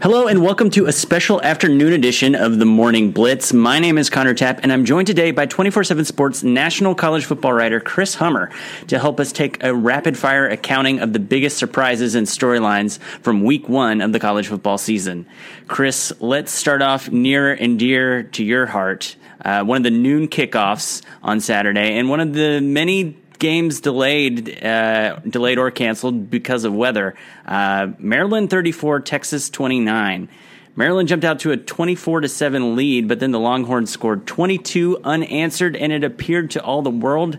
Hello and welcome to a special afternoon edition of the Morning Blitz. My name is Connor Tapp and I'm joined today by 24-7 Sports national college football writer Chris Hummer to help us take a rapid fire accounting of the biggest surprises and storylines from week one of the college football season. Chris, let's start off near and dear to your heart. Uh, one of the noon kickoffs on Saturday and one of the many games delayed, uh, delayed or canceled because of weather. Uh, Maryland 34, Texas 29. Maryland jumped out to a 24 to 7 lead, but then the Longhorns scored 22 unanswered, and it appeared to all the world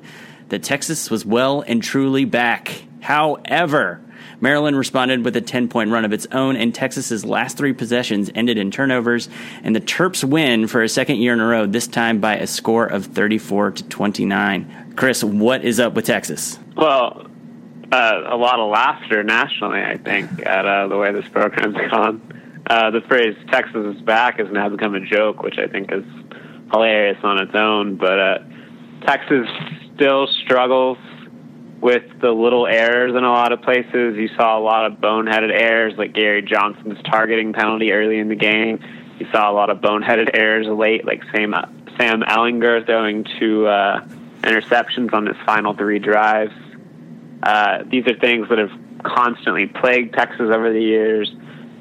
that Texas was well and truly back. However, Maryland responded with a 10 point run of its own, and Texas's last three possessions ended in turnovers. And the Terps win for a second year in a row, this time by a score of 34 to 29. Chris, what is up with Texas? Well, uh, a lot of laughter nationally, I think, at uh, the way this program's gone. Uh, the phrase "Texas is back" has now become a joke, which I think is hilarious on its own. But uh, Texas still struggles with the little errors in a lot of places. You saw a lot of boneheaded errors, like Gary Johnson's targeting penalty early in the game. You saw a lot of boneheaded errors late, like Sam Sam Ehlinger throwing two uh, interceptions on his final three drives. Uh, these are things that have constantly plagued Texas over the years,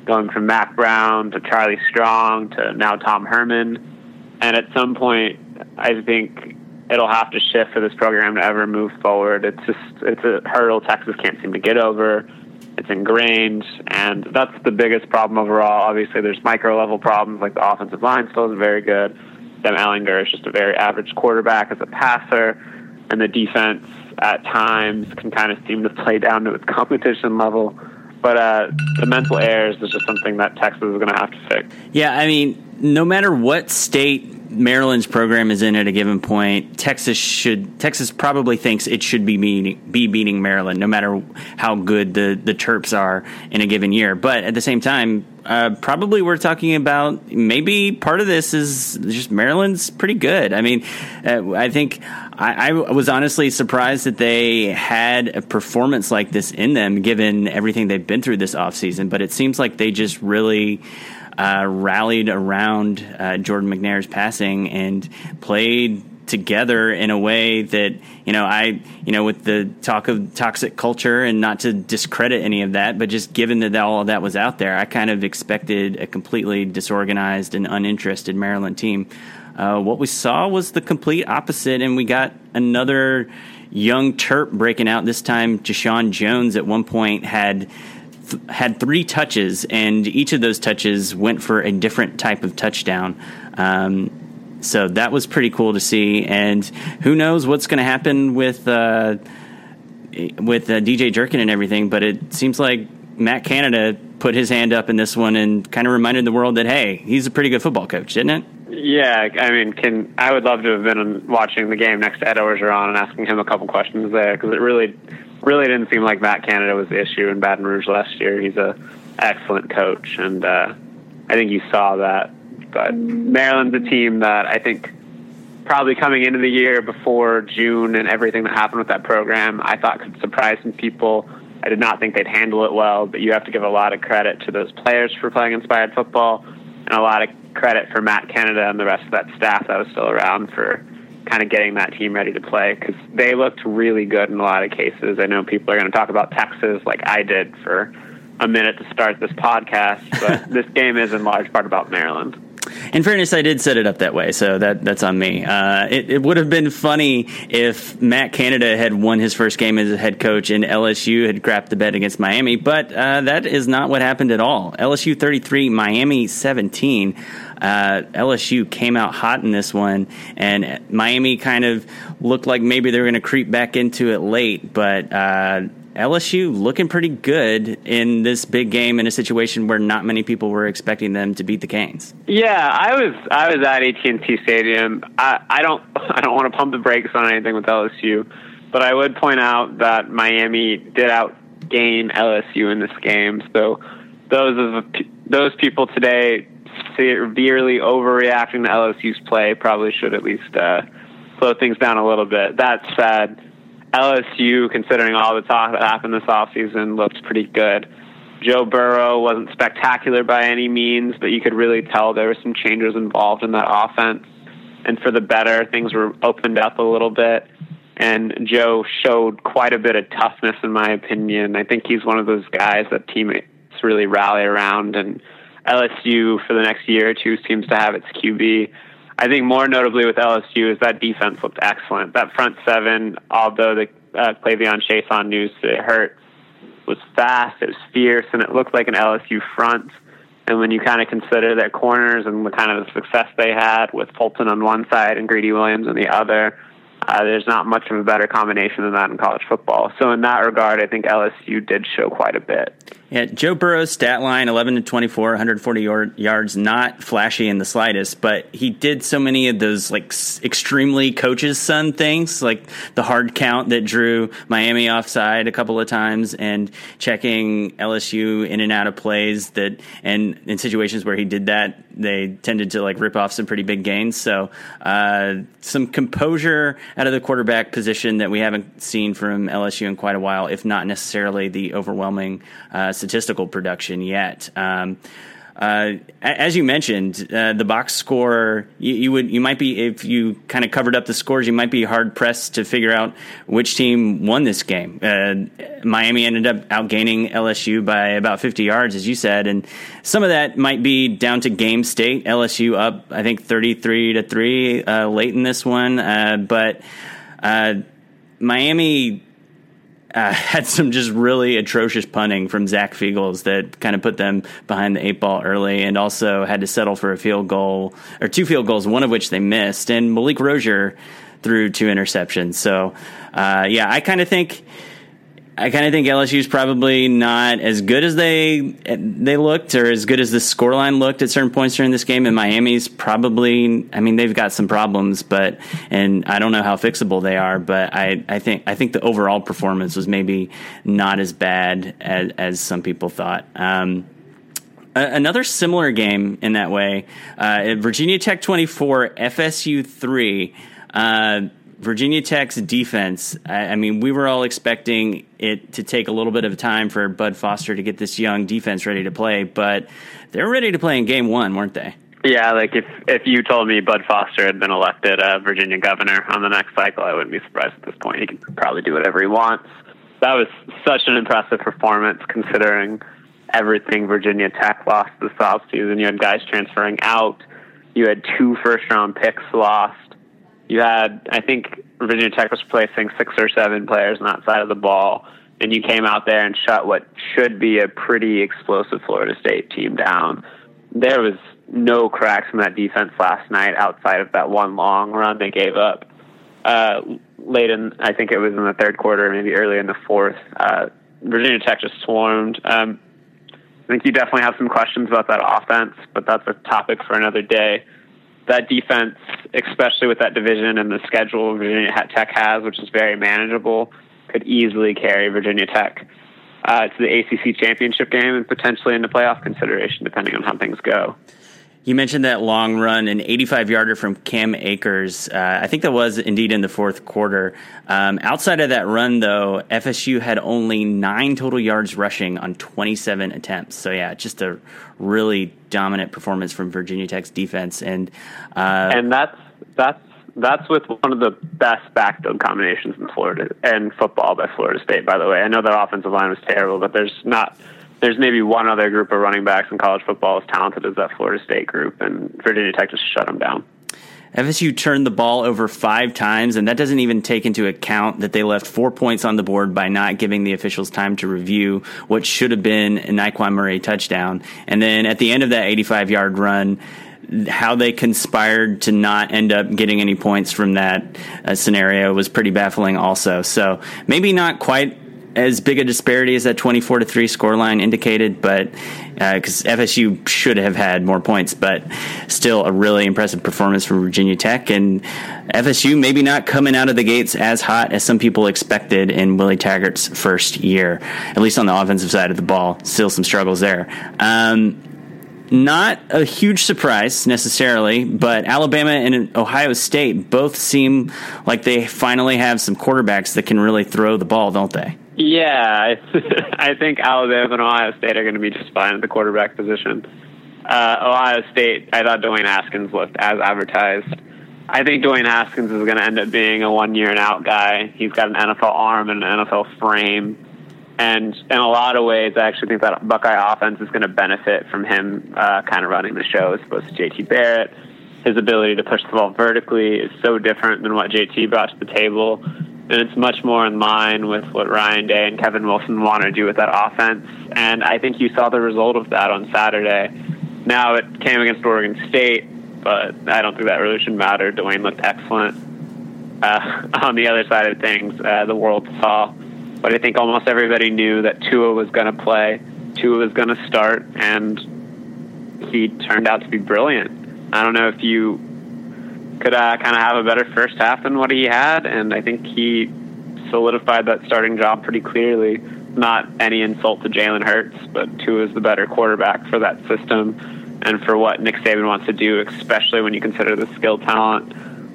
going from Mack Brown to Charlie Strong to now Tom Herman. And at some point, I think it'll have to shift for this program to ever move forward. It's just it's a hurdle Texas can't seem to get over. It's ingrained, and that's the biggest problem overall. Obviously, there's micro level problems like the offensive line still isn't very good. Sam Ehlinger is just a very average quarterback as a passer, and the defense at times can kind of seem to play down to its competition level. But uh, the mental errors is just something that Texas is going to have to fix. Yeah, I mean, no matter what state Maryland's program is in at a given point, Texas should Texas probably thinks it should be beating, be beating Maryland, no matter how good the the Terps are in a given year. But at the same time, uh, probably we're talking about maybe part of this is just Maryland's pretty good. I mean, uh, I think I, I, was honestly surprised that they had a performance like this in them, given everything they've been through this offseason. But it seems like they just really uh, rallied around uh, Jordan McNair's passing and played together in a way that you know I you know with the talk of toxic culture and not to discredit any of that, but just given that all of that was out there, I kind of expected a completely disorganized and uninterested Maryland team. Uh, what we saw was the complete opposite, and we got another young Terp breaking out. This time, Jeshaun Jones at one point had had three touches, and each of those touches went for a different type of touchdown. Um, so that was pretty cool to see. And who knows what's going to happen with uh, with uh, DJ Durkin and everything? But it seems like Matt Canada put his hand up in this one and kind of reminded the world that hey, he's a pretty good football coach, didn't it? Yeah, I mean, can I would love to have been watching the game next to Ed Orgeron and asking him a couple questions there because it really really didn't seem like Matt Canada was the issue in Baton Rouge last year. He's a excellent coach, and uh, I think you saw that. But Maryland's a team that I think probably coming into the year before June and everything that happened with that program, I thought could surprise some people. I did not think they'd handle it well, but you have to give a lot of credit to those players for playing inspired football, and a lot of credit for Matt Canada and the rest of that staff that was still around for kind of getting that team ready to play because they looked really good in a lot of cases. I know people are going to talk about Texas like I did for a minute to start this podcast, but this game is in large part about Maryland. In fairness, I did set it up that way, so that that's on me. Uh, it, it, would have been funny if Matt Canada had won his first game as a head coach and LSU had crapped the bed against Miami, but uh, that is not what happened at all. LSU 33, Miami 17. Uh, LSU came out hot in this one, and Miami kind of looked like maybe they were going to creep back into it late, but uh, LSU looking pretty good in this big game in a situation where not many people were expecting them to beat the Canes. Yeah, I was I was at AT&T Stadium. I, I don't I don't want to pump the brakes on anything with LSU, but I would point out that Miami did outgame LSU in this game. So those of those people today severely overreacting to LSU's play probably should at least uh, slow things down a little bit. That said, LSU, considering all the talk that happened this offseason, looked pretty good. Joe Burrow wasn't spectacular by any means, but you could really tell there were some changes involved in that offense. And for the better, things were opened up a little bit. And Joe showed quite a bit of toughness, in my opinion. I think he's one of those guys that teammates really rally around. And LSU, for the next year or two, seems to have its QB. I think more notably with LSU is that defense looked excellent. That front seven, although the uh, K'Lavon Chaisson news it hurt, was fast, it was fierce, and it looked like an LSU front. And when you kind of consider their corners and the kind of the success they had with Fulton on one side and Greedy Williams on the other, uh, there's not much of a better combination than that in college football. So in that regard, I think LSU did show quite a bit. Yeah, Joe Burrow's stat line 11 to 24, 140 yard, yards, not flashy in the slightest, but he did so many of those like extremely coach's son things, like the hard count that drew Miami offside a couple of times and checking LSU in and out of plays that and in situations where he did that, they tended to like rip off some pretty big gains. So, uh, some composure out of the quarterback position that we haven't seen from LSU in quite a while, if not necessarily the overwhelming uh, statistical production yet. Um, uh, as you mentioned, uh, the box score you, you, would you might be if you kind of covered up the scores, you might be hard pressed to figure out which team won this game. Uh, Miami ended up outgaining LSU by about 50 yards, as you said, and some of that might be down to game state. LSU up, I think, 33 to three uh, late in this one, uh, but uh, Miami uh, had some just really atrocious punting from Zach Feagles that kind of put them behind the eight ball early, and also had to settle for a field goal or two field goals, one of which they missed. And Malik Rosier threw two interceptions. So, uh, yeah, I kind of think I kind of think LSU is probably not as good as they they looked, or as good as the scoreline looked at certain points during this game. And Miami's probably, I mean, they've got some problems, but and I don't know how fixable they are. But I, I think I think the overall performance was maybe not as bad as, as some people thought. Um, another similar game in that way, uh, Virginia Tech twenty four, FSU three. Uh, Virginia Tech's defense, I, I, mean, we were all expecting it to take a little bit of time for Bud Foster to get this young defense ready to play, but they're ready to play in game one, weren't they? Yeah, like if if you told me Bud Foster had been elected uh, Virginia governor on the next cycle, I wouldn't be surprised at this point. He can probably do whatever he wants. That was such an impressive performance considering everything Virginia Tech lost this offseason. You had guys transferring out. You had two first round picks lost you had, I think, Virginia Tech was placing six or seven players on that side of the ball, and you came out there and shut what should be a pretty explosive Florida State team down. There was no cracks in that defense last night outside of that one long run they gave up. Uh, late in, I think it was in the third quarter, maybe early in the fourth, uh, Virginia Tech just swarmed. Um, I think you definitely have some questions about that offense, but that's a topic for another day that defense, especially with that division and the schedule Virginia Tech has, which is very manageable, could easily carry Virginia Tech uh, to the ACC championship game and potentially into playoff consideration, depending on how things go. You mentioned that long run, an 85 yarder from Cam Akers. Uh, I think that was indeed in the fourth quarter. Um, outside of that run, though, FSU had only nine total yards rushing on 27 attempts. So, yeah, just a really dominant performance from Virginia Tech's defense. And uh, and that's that's that's with one of the best backfield combinations in Florida and football by Florida State. By the way, I know their offensive line was terrible, but there's not there's maybe one other group of running backs in college football as talented as that Florida State group, and Virginia Tech just shut them down. FSU turned the ball over five times, and that doesn't even take into account that they left four points on the board by not giving the officials time to review what should have been a Nyqwan Murray touchdown. And then at the end of that 85 yard run, how they conspired to not end up getting any points from that uh, scenario was pretty baffling also. So maybe not quite as big a disparity as that 24 to 3 scoreline indicated, but because uh, FSU should have had more points, but still a really impressive performance from Virginia Tech. And FSU maybe not coming out of the gates as hot as some people expected in Willie Taggart's first year, at least on the offensive side of the ball. Still some struggles there. Um, not a huge surprise necessarily, but Alabama and Ohio State both seem like they finally have some quarterbacks that can really throw the ball, don't they? Yeah, I think Alabama and Ohio State are going to be just fine at the quarterback position. Uh, Ohio State, I thought Dwayne Haskins looked as advertised. I think Dwayne Haskins is going to end up being a one year and out guy. He's got an NFL arm and an NFL frame. And in a lot of ways, I actually think that Buckeye offense is going to benefit from him uh, kind of running the show as opposed to JT Barrett. His ability to push the ball vertically is so different than what JT brought to the table. And it's much more in line with what Ryan Day and Kevin Wilson want to do with that offense. And I think you saw the result of that on Saturday. Now it came against Oregon State, but I don't think that really should matter. Dwayne looked excellent. Uh, on the other side of things, uh, the world saw but I think almost everybody knew that Tua was going to play, Tua was going to start, and he turned out to be brilliant. I don't know if you could uh, kind of have a better first half than what he had, and I think he solidified that starting job pretty clearly. Not any insult to Jalen Hurts, but Tua is the better quarterback for that system and for what Nick Saban wants to do, especially when you consider the skill talent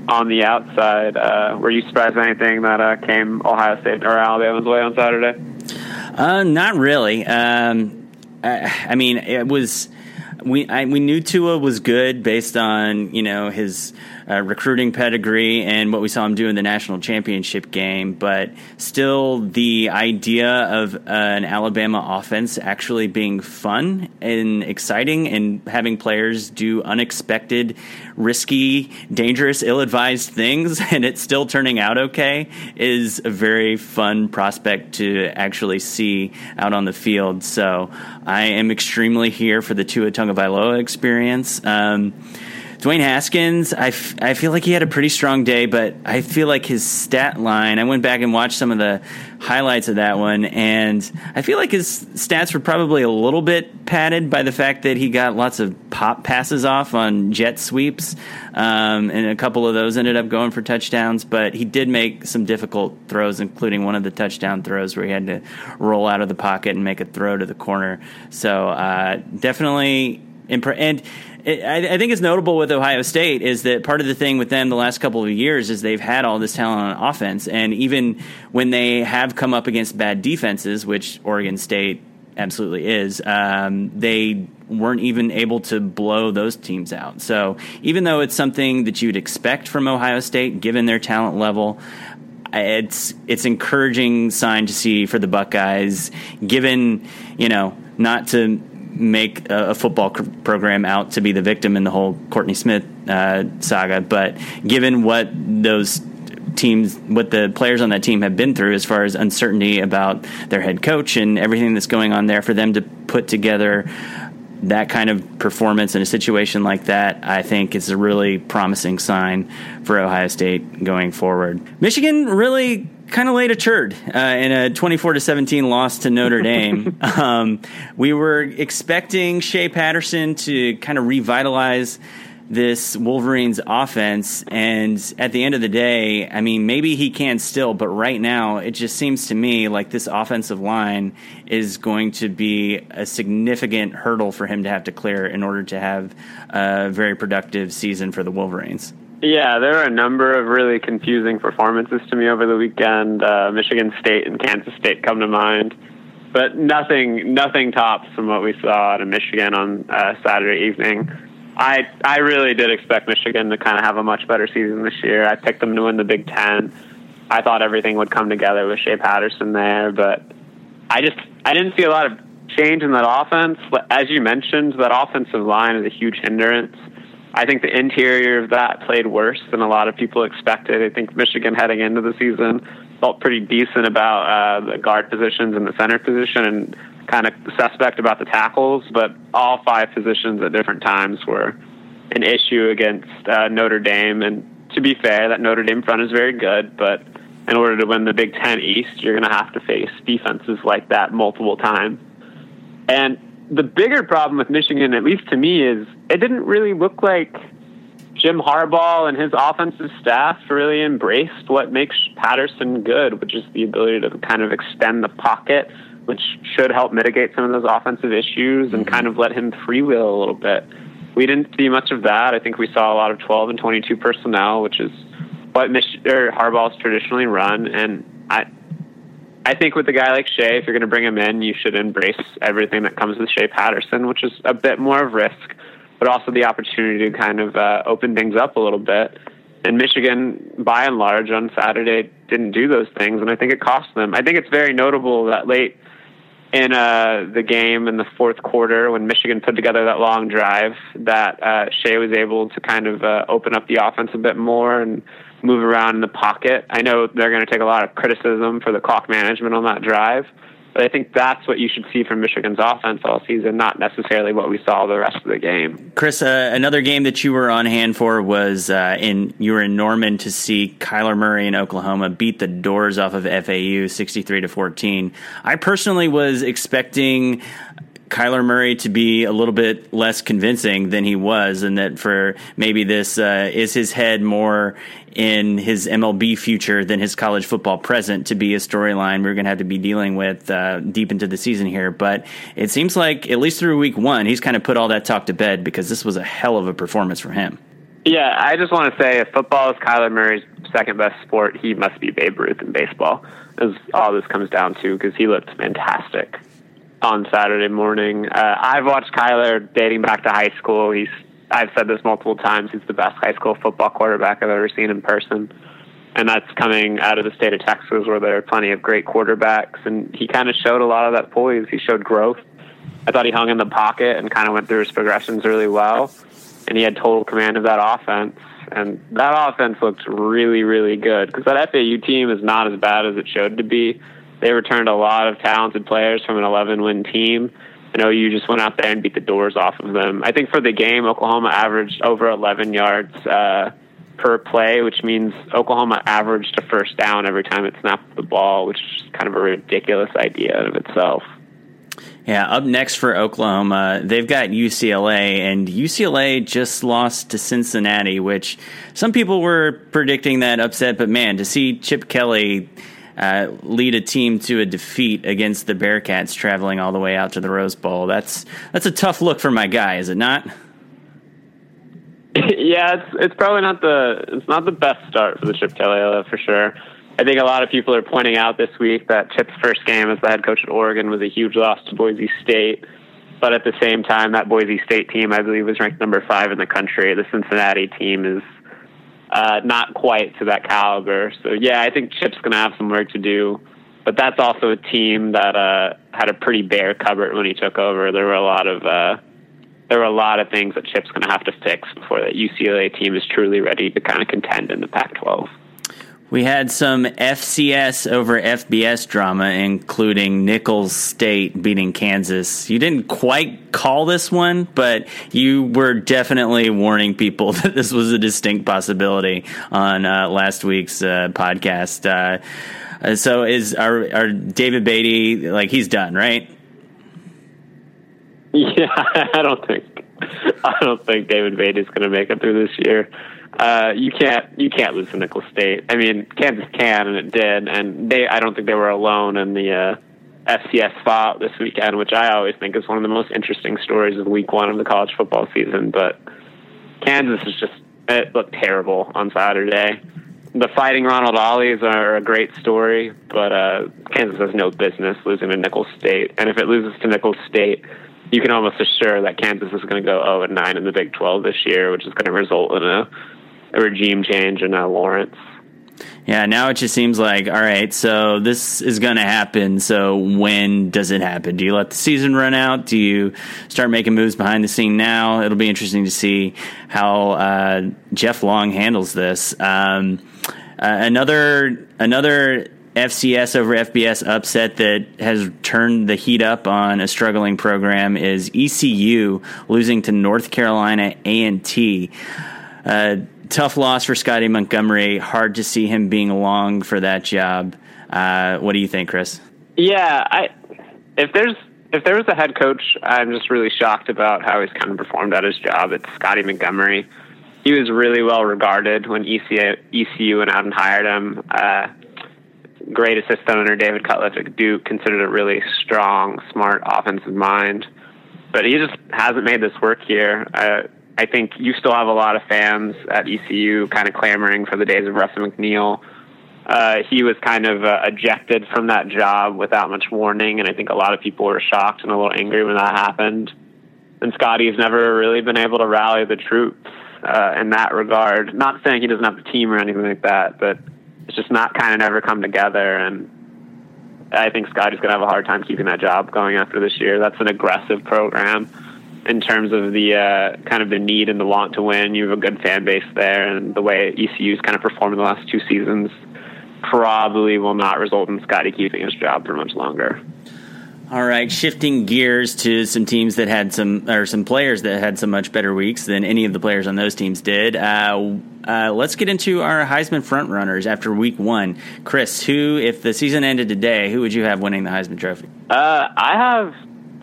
on the outside. Uh, were you surprised by anything that uh, came Ohio State or Alabama's way on Saturday? Uh, not really. Um, I, I, mean, it was we I, we knew Tua was good based on you know his uh, recruiting pedigree and what we saw him do in the national championship game. But still, the idea of uh, an Alabama offense actually being fun and exciting and having players do unexpected, risky, dangerous, ill advised things and it's still turning out okay is a very fun prospect to actually see out on the field. So I am extremely here for the Tua Tagovailoa experience. Um, Dwayne Haskins, I, f- I feel like he had a pretty strong day, but I feel like his stat line, I went back and watched some of the highlights of that one, and I feel like his stats were probably a little bit padded by the fact that he got lots of pop passes off on jet sweeps, um, and a couple of those ended up going for touchdowns, but he did make some difficult throws, including one of the touchdown throws where he had to roll out of the pocket and make a throw to the corner. So uh, definitely. Imp- I, I think it's notable with Ohio State is that part of the thing with them the last couple of years is they've had all this talent on offense, and even when they have come up against bad defenses, which Oregon State absolutely is, um, they weren't even able to blow those teams out. So even though it's something that you'd expect from Ohio State, given their talent level, it's it's encouraging sign to see for the Buckeyes, given you know not to make a, a football program out to be the victim in the whole Courtney Smith uh, saga. But given what those teams, what the players on that team have been through as far as uncertainty about their head coach and everything that's going on there, for them to put together that kind of performance in a situation like that, I think is a really promising sign for Ohio State going forward. Michigan really kind of laid a turd uh, in a 24 to 17 loss to Notre Dame. um, we were expecting Shea Patterson to kind of revitalize this Wolverines offense. And at the end of the day, I mean, maybe he can still, but right now, it just seems to me like this offensive line is going to be a significant hurdle for him to have to clear in order to have a very productive season for the Wolverines. Yeah, there are a number of really confusing performances to me over the weekend. Uh, Michigan State and Kansas State come to mind, but nothing nothing tops from what we saw out of Michigan on uh, Saturday evening. I I really did expect Michigan to kind of have a much better season this year. I picked them to win the Big Ten. I thought everything would come together with Shea Patterson there, but I just I didn't see a lot of change in that offense. As you mentioned, that offensive line is a huge hindrance. I think the interior of that played worse than a lot of people expected. I think Michigan heading into the season felt pretty decent about uh, the guard positions and the center position and kind of suspect about the tackles, but all five positions at different times were an issue against uh, Notre Dame. And to be fair, that Notre Dame front is very good, but in order to win the Big Ten East, you're going to have to face defenses like that multiple times. And the bigger problem with Michigan, at least to me, is it didn't really look like Jim Harbaugh and his offensive staff really embraced what makes Patterson good, which is the ability to kind of extend the pocket, which should help mitigate some of those offensive issues and mm-hmm. kind of let him freewheel a little bit. We didn't see much of that. I think we saw a lot of 12 and 22 personnel, which is what Mich- or Harbaugh's traditionally run, and I I think with a guy like Shea, if you're going to bring him in, you should embrace everything that comes with Shea Patterson, which is a bit more of risk, but also the opportunity to kind of uh, open things up a little bit. And Michigan, by and large, on Saturday didn't do those things, and I think it cost them. I think it's very notable that late in uh, the game in the fourth quarter when Michigan put together that long drive that uh, Shea was able to kind of uh, open up the offense a bit more and move around in the pocket. I know they're going to take a lot of criticism for the clock management on that drive, but I think that's what you should see from Michigan's offense all season, not necessarily what we saw the rest of the game. Chris, uh, another game that you were on hand for was uh, in you were in Norman to see Kyler Murray in Oklahoma beat the doors off of FAU sixty three to fourteen. I personally was expecting Kyler Murray to be a little bit less convincing than he was, and that for maybe this uh, is his head more in his MLB future than his college football present to be a storyline we're going to have to be dealing with uh, deep into the season here. But it seems like, at least through week one, he's kind of put all that talk to bed because this was a hell of a performance for him. Yeah, I just want to say if football is Kyler Murray's second best sport, he must be Babe Ruth in baseball. Is all this comes down to because he looked fantastic on Saturday morning. Uh, I've watched Kyler dating back to high school. He's I've said this multiple times. He's the best high school football quarterback I've ever seen in person. And that's coming out of the state of Texas where there are plenty of great quarterbacks. And he kind of showed a lot of that poise. He showed growth. I thought he hung in the pocket and kind of went through his progressions really well. And he had total command of that offense. And that offense looked really, really good because that FAU team is not as bad as it showed to be. They returned a lot of talented players from an 11 win team I know you just went out there and beat the doors off of them. I think for the game, Oklahoma averaged over 11 yards uh, per play, which means Oklahoma averaged a first down every time it snapped the ball, which is kind of a ridiculous idea in of itself. Yeah, up next for Oklahoma, they've got UCLA, and UCLA just lost to Cincinnati, which some people were predicting that upset, but man, to see Chip Kelly uh, lead a team to a defeat against the Bearcats traveling all the way out to the Rose Bowl. That's that's a tough look for my guy, is it not? yeah, it's it's probably not the it's not the best start for the Chip Kelly for sure. I think a lot of people are pointing out this week that Chip's first game as the head coach at Oregon was a huge loss to Boise State. But at the same time, that Boise State team, I believe, was ranked number five in the country. The Cincinnati team is uh, not quite to that caliber. So yeah, I think Chip's to have some work to do. But that's also a team that uh, had a pretty bare cupboard when he took over. There were a lot of uh, there were a lot of things that Chip's to have to fix before that UCLA team is truly ready to kind of contend in the Pac-12. We had some FCS over FBS drama, including Nicholls State beating Kansas. You didn't quite call this one, but you were definitely warning people that this was a distinct possibility on uh, last week's uh, podcast. Uh, so, is our, our David Beaty like he's done, right? Yeah, I don't think I don't think David Beaty is going to make it through this year uh, you can't you can't lose to Nicholls State. I mean, Kansas can, and it did, and they. I don't think they were alone in the uh, FCS spot this weekend, which I always think is one of the most interesting stories of Week One of the college football season. But Kansas is just it looked terrible on Saturday. The Fighting Ronald Ollies are a great story, but uh, Kansas has no business losing to Nicholls State. And if it loses to Nicholls State, you can almost assure that Kansas is going to go 0 and 9 in the Big 12 this year, which is going to result in a a regime change in uh, Lawrence. Yeah, now it just seems like all right. So this is going to happen. So when does it happen? Do you let the season run out? Do you start making moves behind the scene now? It'll be interesting to see how uh, Jeff Long handles this. Um, uh, another another FCS over FBS upset that has turned the heat up on a struggling program is ECU losing to North Carolina A and T. Uh, tough loss for Scotty Montgomery. Hard to see him being along for that job. Uh, what do you think, Chris? Yeah, I if there's if there was a head coach, I'm just really shocked about how he's kind of performed at his job. It's Scotty Montgomery. He was really well regarded when ECU, ECU went out and hired him. Uh, great assistant under David Cutcliffe at Duke, considered a really strong, smart offensive mind. But he just hasn't made this work here. Uh, I think you still have a lot of fans at ECU kind of clamoring for the days of Ruffin McNeill. uh, he was kind of uh, ejected from that job without much warning, and I think a lot of people were shocked and a little angry when that happened. And Scotty's never really been able to rally the troops uh, in that regard. Not saying he doesn't have the team or anything like that, but it's just not kind of never come together. And I think Scotty's going to have a hard time keeping that job going after this year. That's an aggressive program in terms of the uh, kind of the need and the want to win. You have a good fan base there, and the way ECU's kind of performed the last two seasons probably will not result in Scotty keeping his job for much longer. All right, shifting gears to some teams that had some, or some players that had some much better weeks than any of the players on those teams did. Uh, uh, let's get into our Heisman frontrunners after week one. Chris, who, if the season ended today, who would you have winning the Heisman Trophy? Uh, I have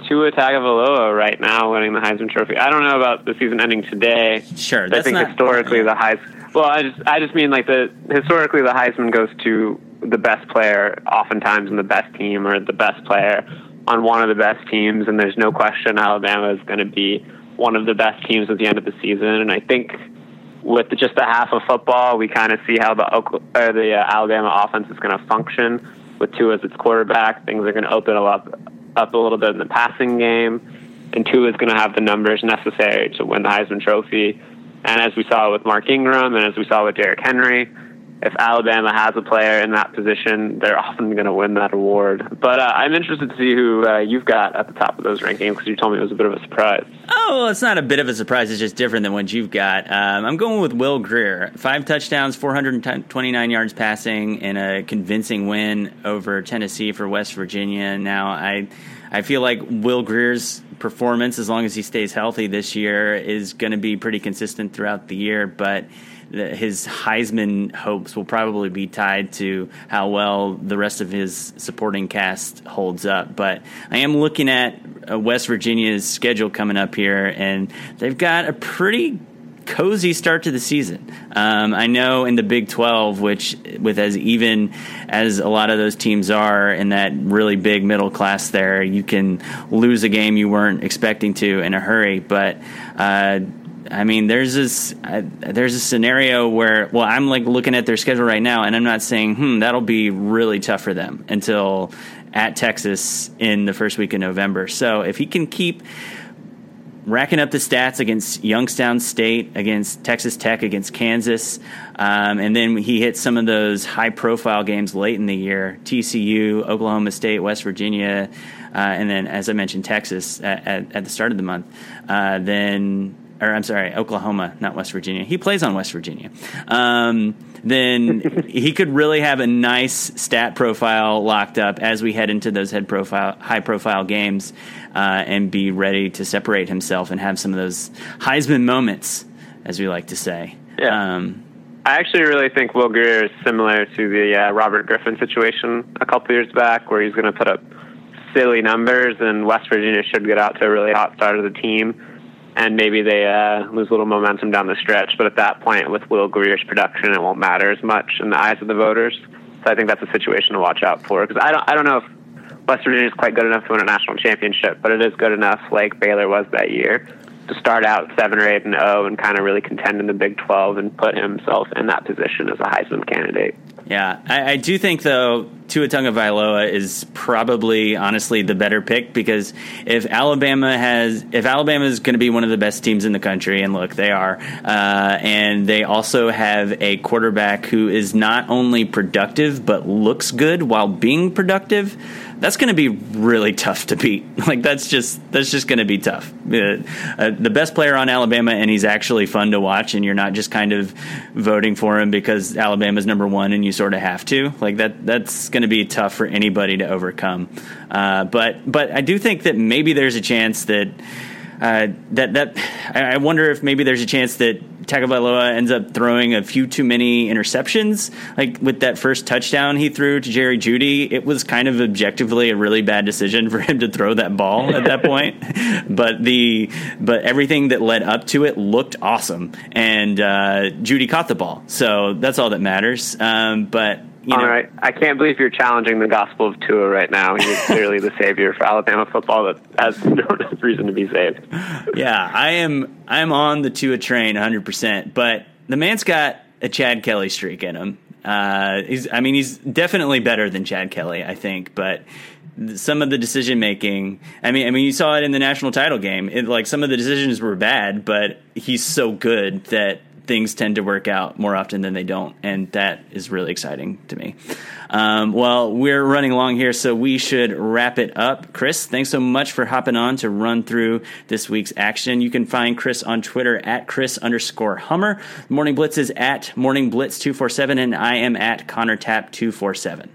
Tua Tagovailoa right now winning the Heisman Trophy. I don't know about the season ending today. Sure, I think not, historically the Heisman. Well, I just I just mean like the historically the Heisman goes to the best player oftentimes in the best team or the best player on one of the best teams, and there's no question Alabama is going to be one of the best teams at the end of the season. And I think with just a half of football, we kind of see how the or the uh, Alabama offense is going to function with Tua as its quarterback. Things are going to open up up a little bit in the passing game, and Tua is going to have the numbers necessary to win the Heisman Trophy. And as we saw with Mark Ingram, and as we saw with Derrick Henry, if Alabama has a player in that position, they're often going to win that award. But uh, I'm interested to see who uh, you've got at the top of those rankings because you told me it was a bit of a surprise. Oh, well, it's not a bit of a surprise. It's just different than what you've got. Um, I'm going with Will Grier. Five touchdowns, 429 yards passing, in a convincing win over Tennessee for West Virginia. Now, I, I feel like Will Grier's performance, as long as he stays healthy this year, is going to be pretty consistent throughout the year. But his Heisman hopes will probably be tied to how well the rest of his supporting cast holds up. But I am looking at uh, West Virginia's schedule coming up here, and they've got a pretty cozy start to the season. Um, I know in the Big 12, which with as even as a lot of those teams are in that really big middle class there, you can lose a game you weren't expecting to in a hurry. But uh, I mean, there's this there's a scenario where well, I'm like looking at their schedule right now, and I'm not saying hmm that'll be really tough for them until at Texas in the first week of November. So if he can keep racking up the stats against Youngstown State, against Texas Tech, against Kansas, um, and then he hits some of those high profile games late in the year TCU, Oklahoma State, West Virginia, uh, and then, as I mentioned, Texas at, at, at the start of the month, uh, then or I'm sorry, Oklahoma, not West Virginia. He plays on West Virginia. Um, then he could really have a nice stat profile locked up as we head into those head profile, high profile games, uh, and be ready to separate himself and have some of those Heisman moments, as we like to say. Yeah. Um, I actually really think Will Grier is similar to the uh, Robert Griffin situation a couple years back, where he's going to put up silly numbers, and West Virginia should get out to a really hot start of the team and maybe they uh, lose a little momentum down the stretch. But at that point, with Will Grier's production, it won't matter as much in the eyes of the voters. So I think that's a situation to watch out for because I don't I don't know if West Virginia is quite good enough to win a national championship, but it is good enough, like Baylor was that year, to start out seven or eight and zero oh and kind of really contend in the Big Twelve and put himself in that position as a Heisman candidate. Yeah, I, I do think though Tua Tagovailoa is probably honestly the better pick because if Alabama has if Alabama is going to be one of the best teams in the country, and look, they are, uh, and they also have a quarterback who is not only productive but looks good while being productive that's going to be really tough to beat. Like that's just that's just going to be tough. Uh, uh, the best player on Alabama, and he's actually fun to watch, and you're not just kind of voting for him because Alabama's number one, and you sort of have to. Like that that's going to be tough for anybody to overcome. Uh, but but I do think that maybe there's a chance that. Uh, that that I wonder if maybe there's a chance that Tagovailoa ends up throwing a few too many interceptions. Like with that first touchdown he threw to Jerry Jeudy, it was kind of objectively a really bad decision for him to throw that ball at that point. But the but everything that led up to it looked awesome, and uh, Jeudy caught the ball, so that's all that matters. Um, but you know, All right. I can't believe you're challenging the gospel of Tua right now. You're clearly the savior for Alabama football that has no reason to be saved. Yeah, I am. I'm on the Tua train 100. percent But the man's got a Chad Kelly streak in him. Uh, he's, I mean, he's definitely better than Chad Kelly, I think, but some of the decision making. I mean, I mean, you saw it in the national title game. It, like some of the decisions were bad, but he's so good that things tend to work out more often than they don't, and that is really exciting to me. Um, well, we're running along here, so we should wrap it up. Chris, thanks so much for hopping on to run through this week's action. You can find Chris on Twitter at Chris underscore Hummer. Morning Blitz is at Morning Blitz two four seven, and I am at Connor Tap two four seven.